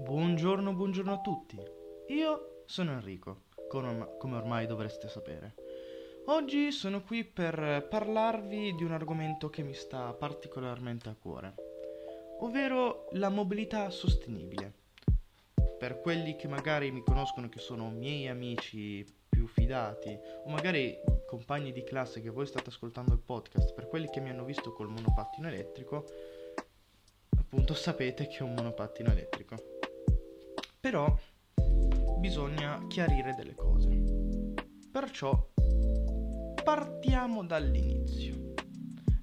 Buongiorno, buongiorno a tutti. Io sono Enrico, come ormai dovreste sapere. Oggi sono qui per parlarvi di un argomento che mi sta particolarmente a cuore, ovvero la mobilità sostenibile. Per quelli che magari mi conoscono, che sono miei amici più fidati, o magari compagni di classe che voi state ascoltando il podcast, per quelli che mi hanno visto col monopattino elettrico, appunto sapete che è un monopattino elettrico. Però bisogna chiarire delle cose. Perciò partiamo dall'inizio.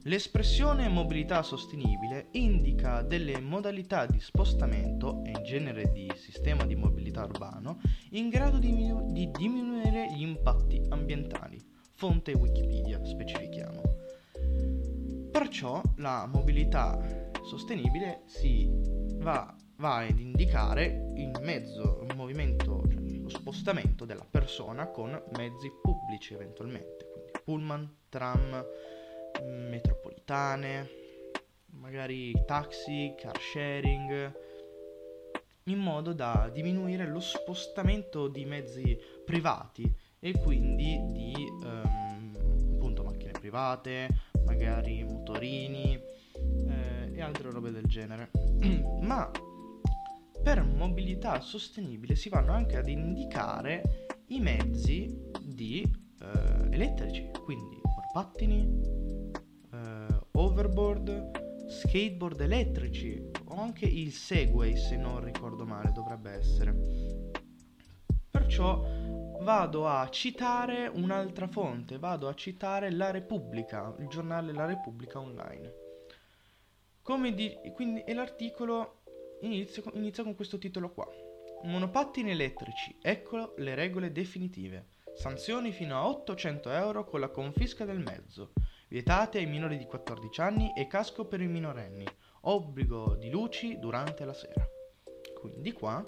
L'espressione mobilità sostenibile indica delle modalità di spostamento e in genere di sistema di mobilità urbano in grado di, diminu- di diminuire gli impatti ambientali. Fonte Wikipedia, specifichiamo. Perciò la mobilità sostenibile si va, va ad indicare il mezzo, il movimento, cioè lo spostamento della persona con mezzi pubblici eventualmente, quindi pullman, tram, metropolitane, magari taxi, car sharing, in modo da diminuire lo spostamento di mezzi privati e quindi di ehm, appunto macchine private, magari motorini eh, e altre robe del genere. Ma per mobilità sostenibile si vanno anche ad indicare i mezzi di eh, elettrici, quindi monopattini, overboard, skateboard elettrici o anche il Segway se non ricordo male dovrebbe essere. Perciò vado a citare un'altra fonte, vado a citare La Repubblica, il giornale La Repubblica online. Come di, quindi, e l'articolo inizia, inizia con questo titolo qua. Monopattini elettrici, ecco le regole definitive. Sanzioni fino a 800 euro con la confisca del mezzo vietate ai minori di 14 anni e casco per i minorenni, obbligo di luci durante la sera. Quindi qua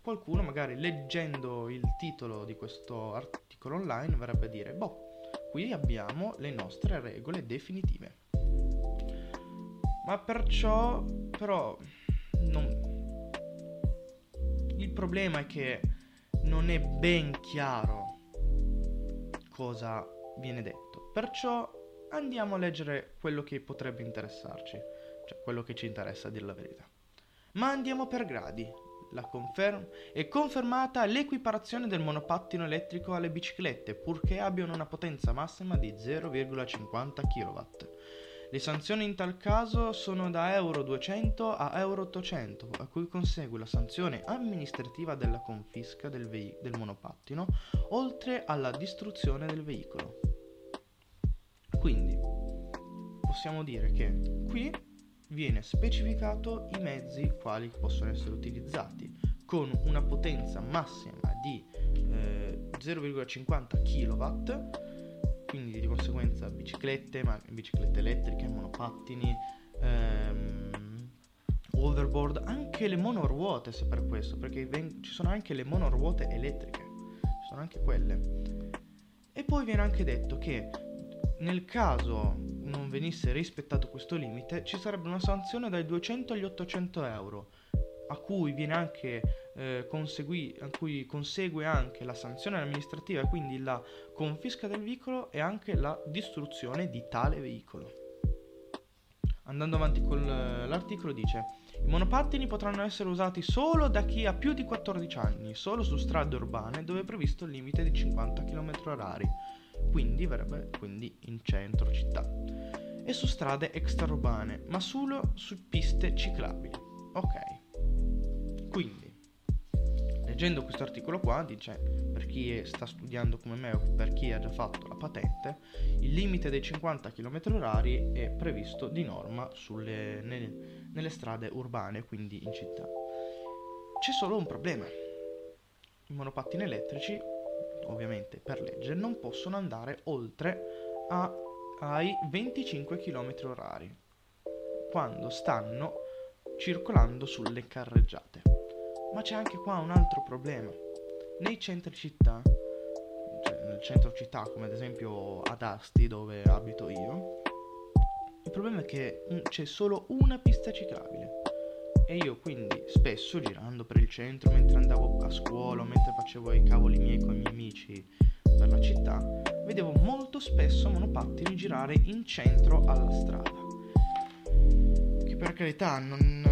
qualcuno magari leggendo il titolo di questo articolo online verrebbe a dire, boh, qui abbiamo le nostre regole definitive. Ma perciò, però, problema è che non è ben chiaro cosa viene detto. Perciò andiamo a leggere quello che potrebbe interessarci, cioè quello che ci interessa a dire la verità. Ma andiamo per gradi. La conferm- è confermata l'equiparazione del monopattino elettrico alle biciclette, purché abbiano una potenza massima di 0,50 kW. Le sanzioni in tal caso sono da Euro 200 a Euro 800, a cui consegue la sanzione amministrativa della confisca del, ve- del monopattino, oltre alla distruzione del veicolo. Quindi possiamo dire che qui viene specificato i mezzi quali possono essere utilizzati con una potenza massima di eh, 0,50 kW, quindi di conseguenza biciclette, ma biciclette elettriche, monopattini, ehm, overboard, anche le monoruote se per questo, perché ven- ci sono anche le monoruote elettriche, ci sono anche quelle. E poi viene anche detto che nel caso non venisse rispettato questo limite, ci sarebbe una sanzione dai 200 agli 800 euro, a cui, viene anche, eh, consegui- a cui consegue anche la sanzione amministrativa quindi la confisca del veicolo e anche la distruzione di tale veicolo. Andando avanti con l'articolo dice i monopattini potranno essere usati solo da chi ha più di 14 anni, solo su strade urbane dove è previsto il limite di 50 km/h quindi verrebbe quindi in centro città, e su strade extraurbane, ma solo su piste ciclabili. Ok, quindi leggendo questo articolo qua dice per chi sta studiando come me o per chi ha già fatto la patente il limite dei 50 km/h è previsto di norma sulle, nelle, nelle strade urbane quindi in città c'è solo un problema i monopattini elettrici ovviamente per legge, non possono andare oltre a, ai 25 km orari quando stanno circolando sulle carreggiate. Ma c'è anche qua un altro problema. Nei centri città, cioè nel centro città come ad esempio ad Asti dove abito io, il problema è che c'è solo una pista ciclabile. E io quindi spesso girando per il centro mentre andavo a scuola, mentre facevo i cavoli miei con i miei amici per la città, vedevo molto spesso monopattini girare in centro alla strada. Che per carità non,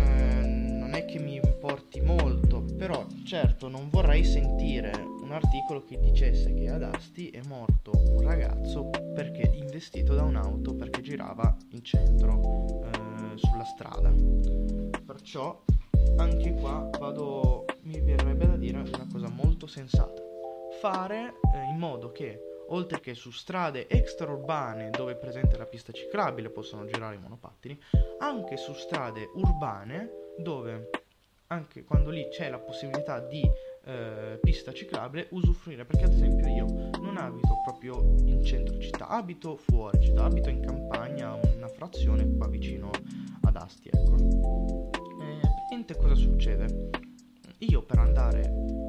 non è che mi importi molto, però certo non vorrei sentire un articolo che dicesse che ad Asti è morto un ragazzo perché investito da un'auto perché girava in centro eh, sulla strada. Perciò anche qua vado, mi verrebbe da dire una cosa molto sensata. Fare eh, in modo che oltre che su strade extraurbane dove è presente la pista ciclabile possono girare i monopattini, anche su strade urbane dove anche quando lì c'è la possibilità di eh, pista ciclabile usufruire perché ad esempio io non abito proprio in centro città abito fuori città abito in campagna una frazione qua vicino ad Asti ecco. E cosa succede? Io per andare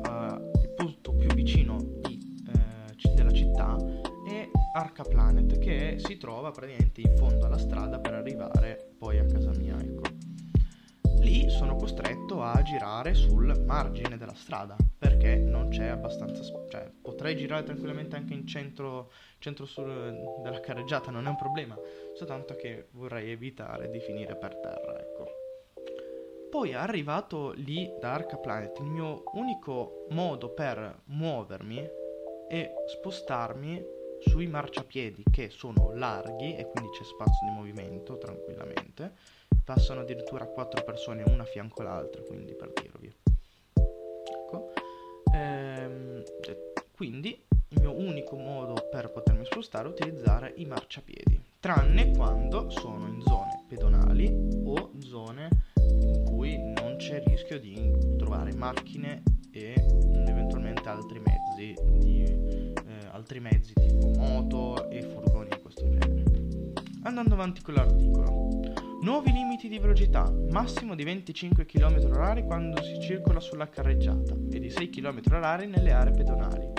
al punto più vicino di, eh, della città è Arca Planet che si trova praticamente in fondo alla strada per arrivare poi a casa mia ecco lì sono costretto a girare sul margine della strada perché non c'è abbastanza cioè potrei girare tranquillamente anche in centro, centro sul, della carreggiata non è un problema soltanto che vorrei evitare di finire per terra ecco. Poi arrivato lì da Arca Planet il mio unico modo per muovermi è spostarmi sui marciapiedi che sono larghi e quindi c'è spazio di movimento tranquillamente passano addirittura quattro persone una a fianco all'altra, quindi per dirvi. Ecco. Ehm, quindi il mio unico modo per potermi spostare è utilizzare i marciapiedi, tranne quando sono in zone pedonali o zone in cui non c'è rischio di trovare macchine e eventualmente altri mezzi, di, eh, altri mezzi tipo moto e furgoni di questo genere. Andando avanti con l'articolo. Nuovi limiti di velocità, massimo di 25 km/h quando si circola sulla carreggiata e di 6 km/h nelle aree pedonali.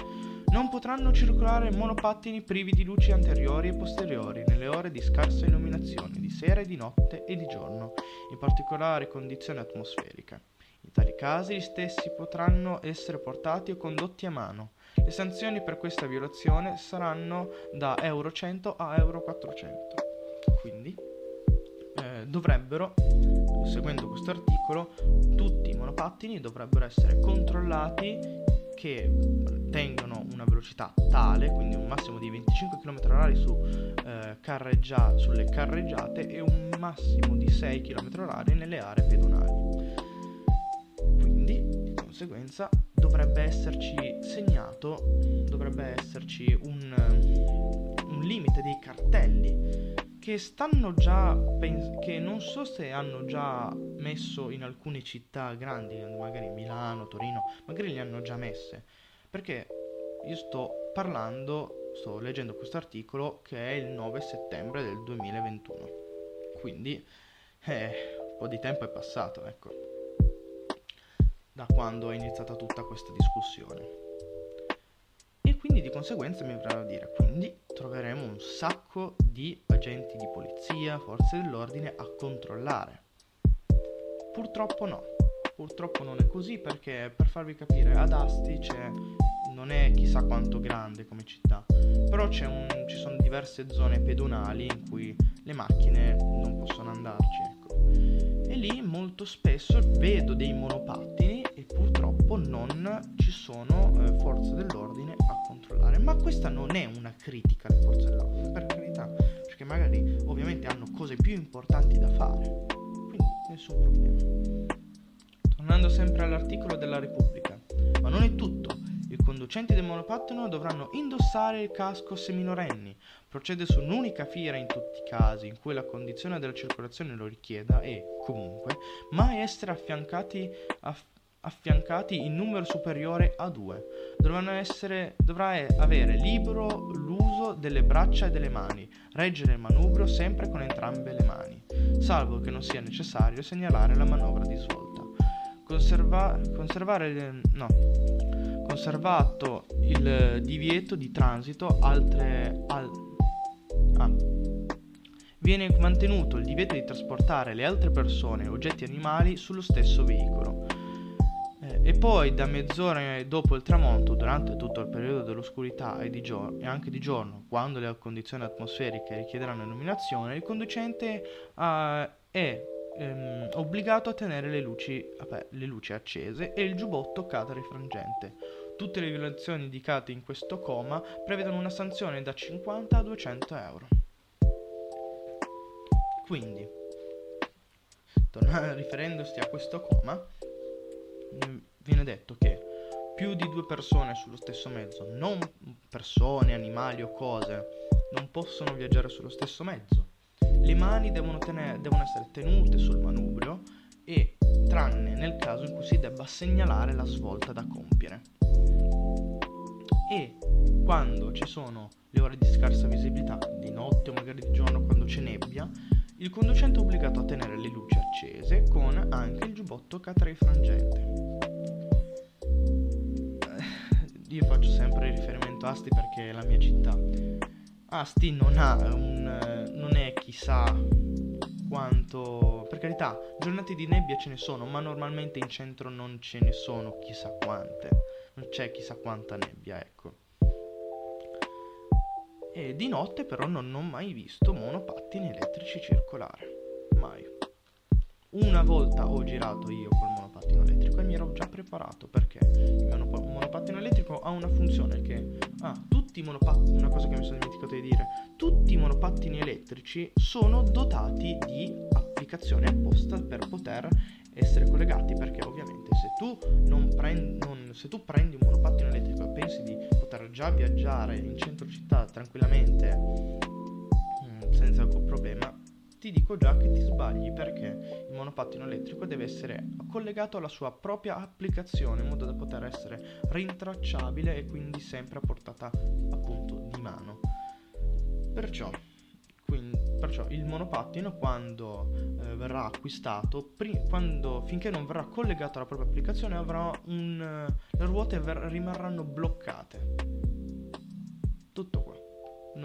Non potranno circolare monopattini privi di luci anteriori e posteriori nelle ore di scarsa illuminazione, di sera e di notte e di giorno, in particolare condizioni atmosferiche. In tali casi gli stessi potranno essere portati o condotti a mano. Le sanzioni per questa violazione saranno da Euro 100 a Euro 400. Quindi dovrebbero, seguendo questo articolo, tutti i monopattini dovrebbero essere controllati che tengono una velocità tale, quindi un massimo di 25 km/h su, eh, sulle carreggiate e un massimo di 6 km/h nelle aree pedonali. Quindi, di conseguenza, dovrebbe esserci segnato, dovrebbe esserci un, un limite dei cartelli che stanno già, pens- che non so se hanno già messo in alcune città grandi, magari Milano, Torino, magari li hanno già messe, perché io sto parlando, sto leggendo questo articolo che è il 9 settembre del 2021, quindi eh, un po' di tempo è passato, ecco, da quando è iniziata tutta questa discussione quindi di conseguenza mi verrà a dire, quindi troveremo un sacco di agenti di polizia, forze dell'ordine a controllare. Purtroppo no, purtroppo non è così perché per farvi capire ad Asti c'è, non è chissà quanto grande come città, però un, ci sono diverse zone pedonali in cui le macchine non possono andarci, ecco. E lì molto spesso vedo dei monopattini e purtroppo non ci sono eh, forze dell'ordine. Ma questa non è una critica alle forze dell'ordine, per carità, perché magari ovviamente hanno cose più importanti da fare. Quindi nessun problema. Tornando sempre all'articolo della Repubblica. Ma non è tutto. I conducenti del monopattino dovranno indossare il casco se minorenni. Procede su un'unica fiera in tutti i casi in cui la condizione della circolazione lo richieda e, comunque, mai essere affiancati a affiancati in numero superiore a due. Essere, dovrà avere libero l'uso delle braccia e delle mani, reggere il manubrio sempre con entrambe le mani, salvo che non sia necessario segnalare la manovra di svolta. Conserva, conservare no, conservato il divieto di transito altre al, ah, Viene mantenuto il divieto di trasportare le altre persone e oggetti animali sullo stesso veicolo. E poi da mezz'ora dopo il tramonto, durante tutto il periodo dell'oscurità e, di gior- e anche di giorno, quando le condizioni atmosferiche richiederanno illuminazione, il conducente uh, è ehm, obbligato a tenere le luci, vabbè, le luci accese e il giubbotto cade rifrangente. Tutte le violazioni indicate in questo coma prevedono una sanzione da 50 a 200 euro. Quindi, tornando, riferendosi a questo coma, mm, viene detto che più di due persone sullo stesso mezzo, non persone, animali o cose, non possono viaggiare sullo stesso mezzo. Le mani devono, tenere, devono essere tenute sul manubrio e tranne nel caso in cui si debba segnalare la svolta da compiere e quando ci sono le ore di scarsa visibilità, di notte o magari di giorno quando c'è nebbia, il conducente è obbligato a tenere le luci accese con anche il giubbotto catarifrangente. Eh, io faccio sempre riferimento a Asti perché è la mia città. Asti non ha un... non è chissà quanto... Per carità, giornate di nebbia ce ne sono, ma normalmente in centro non ce ne sono chissà quante non c'è chissà quanta nebbia, ecco. E di notte però non ho mai visto monopattini elettrici circolare. Mai. Una volta ho girato io col monopattino elettrico e mi ero già preparato perché il monop- monopattino elettrico ha una funzione che... Ah, tutti i monopattini... Una cosa che mi sono dimenticato di dire. Tutti i monopattini elettrici sono dotati di applicazioni apposta per poter essere collegati perché ovviamente se tu, non prendi, non, se tu prendi un monopattino elettrico e pensi di poter già viaggiare in centro città tranquillamente mm, senza alcun problema ti dico già che ti sbagli perché il monopattino elettrico deve essere collegato alla sua propria applicazione in modo da poter essere rintracciabile e quindi sempre a portata appunto di mano perciò quindi, perciò il monopattino quando eh, verrà acquistato, pri- quando, finché non verrà collegato alla propria applicazione, avrà un, le ruote ver- rimarranno bloccate.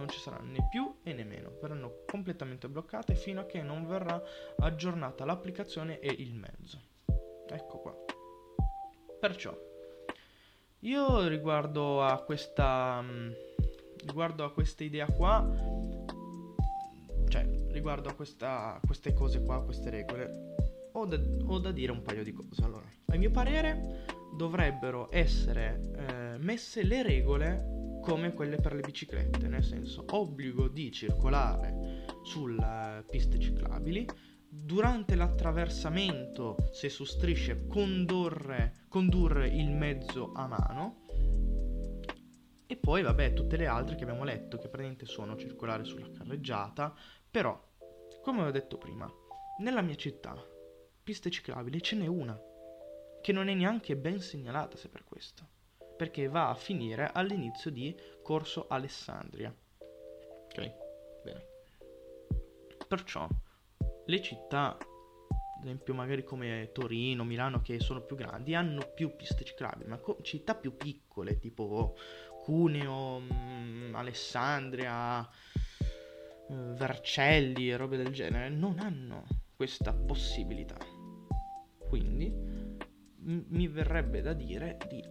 Non ci sarà né più e né meno, verranno completamente bloccate fino a che non verrà aggiornata l'applicazione e il mezzo. Ecco qua. Perciò, io riguardo a questa, mm, riguardo a questa idea qua, cioè riguardo a questa, queste cose qua, queste regole, ho da, ho da, dire un paio di cose. Allora, a mio parere dovrebbero essere eh, messe le regole come quelle per le biciclette, nel senso obbligo di circolare sulle piste ciclabili, durante l'attraversamento, se su strisce, condurre, condurre il mezzo a mano. E poi vabbè tutte le altre che abbiamo letto che praticamente sono circolare sulla carreggiata. Però, come ho detto prima, nella mia città, piste ciclabili ce n'è una, che non è neanche ben segnalata se per questo, perché va a finire all'inizio di Corso Alessandria. Ok? Bene. Perciò, le città, ad esempio magari come Torino, Milano, che sono più grandi, hanno più piste ciclabili, ma co- città più piccole, tipo Cuneo, mh, mm, Alessandria, eh, Vercelli e robe del genere non hanno questa possibilità. Quindi mi verrebbe da dire di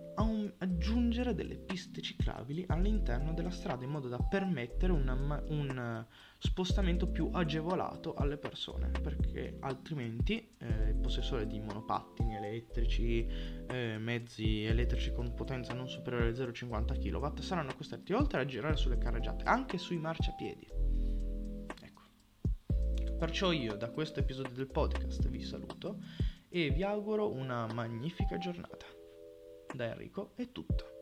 aggiungere delle piste ciclabili all'interno della strada in modo da permettere una, un spostamento più agevolato alle persone perché altrimenti eh, il possessore di monopattini elettrici, eh, mezzi elettrici con potenza non superiore a 0,50 kW saranno costretti oltre a girare sulle carreggiate anche sui marciapiedi. Perciò io da questo episodio del podcast vi saluto e vi auguro una magnifica giornata. Da Enrico è tutto.